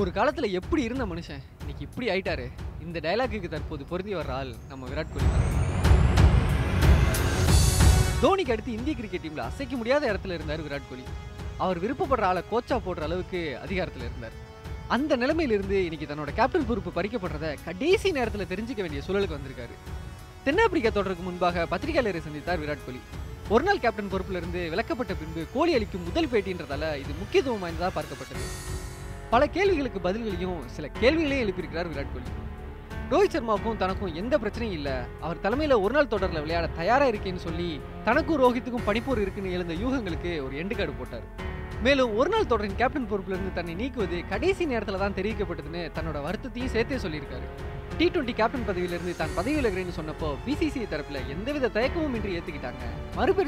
ஒரு காலத்துல எப்படி இருந்த மனுஷன்? இன்னைக்கு இப்படி ஆயிட்டாரு. இந்த டைலாக்குக்கு தற்போது பொருந்தி வர்ற ஆள் நம்ம விராட் கோலி. தோனிக்கு அடுத்து இந்திய கிரிக்கெட் டீம்ல அசைக்க முடியாத இடத்துல இருந்தார் விராட் கோலி. அவர் விருப்பப்படுற ஆளை கோச்சா போடுற அளவுக்கு அதிகாரத்தில் இருந்தார். அந்த நிலைமையிலிருந்து இன்னைக்கு தன்னோட கேப்டன் பொறுப்பு பறிக்கப்படுறத கடைசி நேரத்தில் தெரிஞ்சுக்க வேண்டிய சூழலுக்கு வந்திருக்காரு. தென்னாப்பிரிக்கா தொடருக்கு முன்பாக பத்திரிகையாளரை சந்தித்தார் விராட் கோலி. ஒரு நாள் கேப்டன் பொறுப்புல இருந்து விலக்கப்பட்ட பின்பு கோலி அளிக்கும் முதல் பேட்டின்றதால இது முக்கியத்துவம் வாய்ந்ததாக பார்க்கப்பட்டது. பல கேள்விகளுக்கு பதில்களையும் சில கேள்விகளையும் எழுப்பியிருக்கிறார் விராட் கோலி. ரோஹித் சர்மாவுக்கும் தனக்கும் எந்த பிரச்சனையும் இல்லை. அவர் தலைமையில் ஒரு நாள் தொடரில் விளையாட தயாராக இருக்கேன்னு சொல்லி தனக்கும் ரோஹித்துக்கும் பனிப்போர் இருக்குன்னு எழுந்த யூகங்களுக்கு ஒரு எண்டுக்காடு போட்டார். மேலும் ஒரு நாள் தொடரின் கேப்டன் பொறுப்பிலிருந்து தன்னை நீக்குவது கடைசி நேரத்தில் தான் தெரிவிக்கப்பட்டதுன்னு தன்னோட வருத்தத்தையும் சேர்த்தே சொல்லியிருக்காரு. டி டுவெண்ட்டி கேப்டன் பதவியிலிருந்து தான் பதவி விலகிறேன்னு சொன்னப்போ பிசிசிஐ தரப்பில் எந்தவித தயக்கமும் இன்றி ஏற்றுக்கிட்டாங்க மறுபரிசீலனை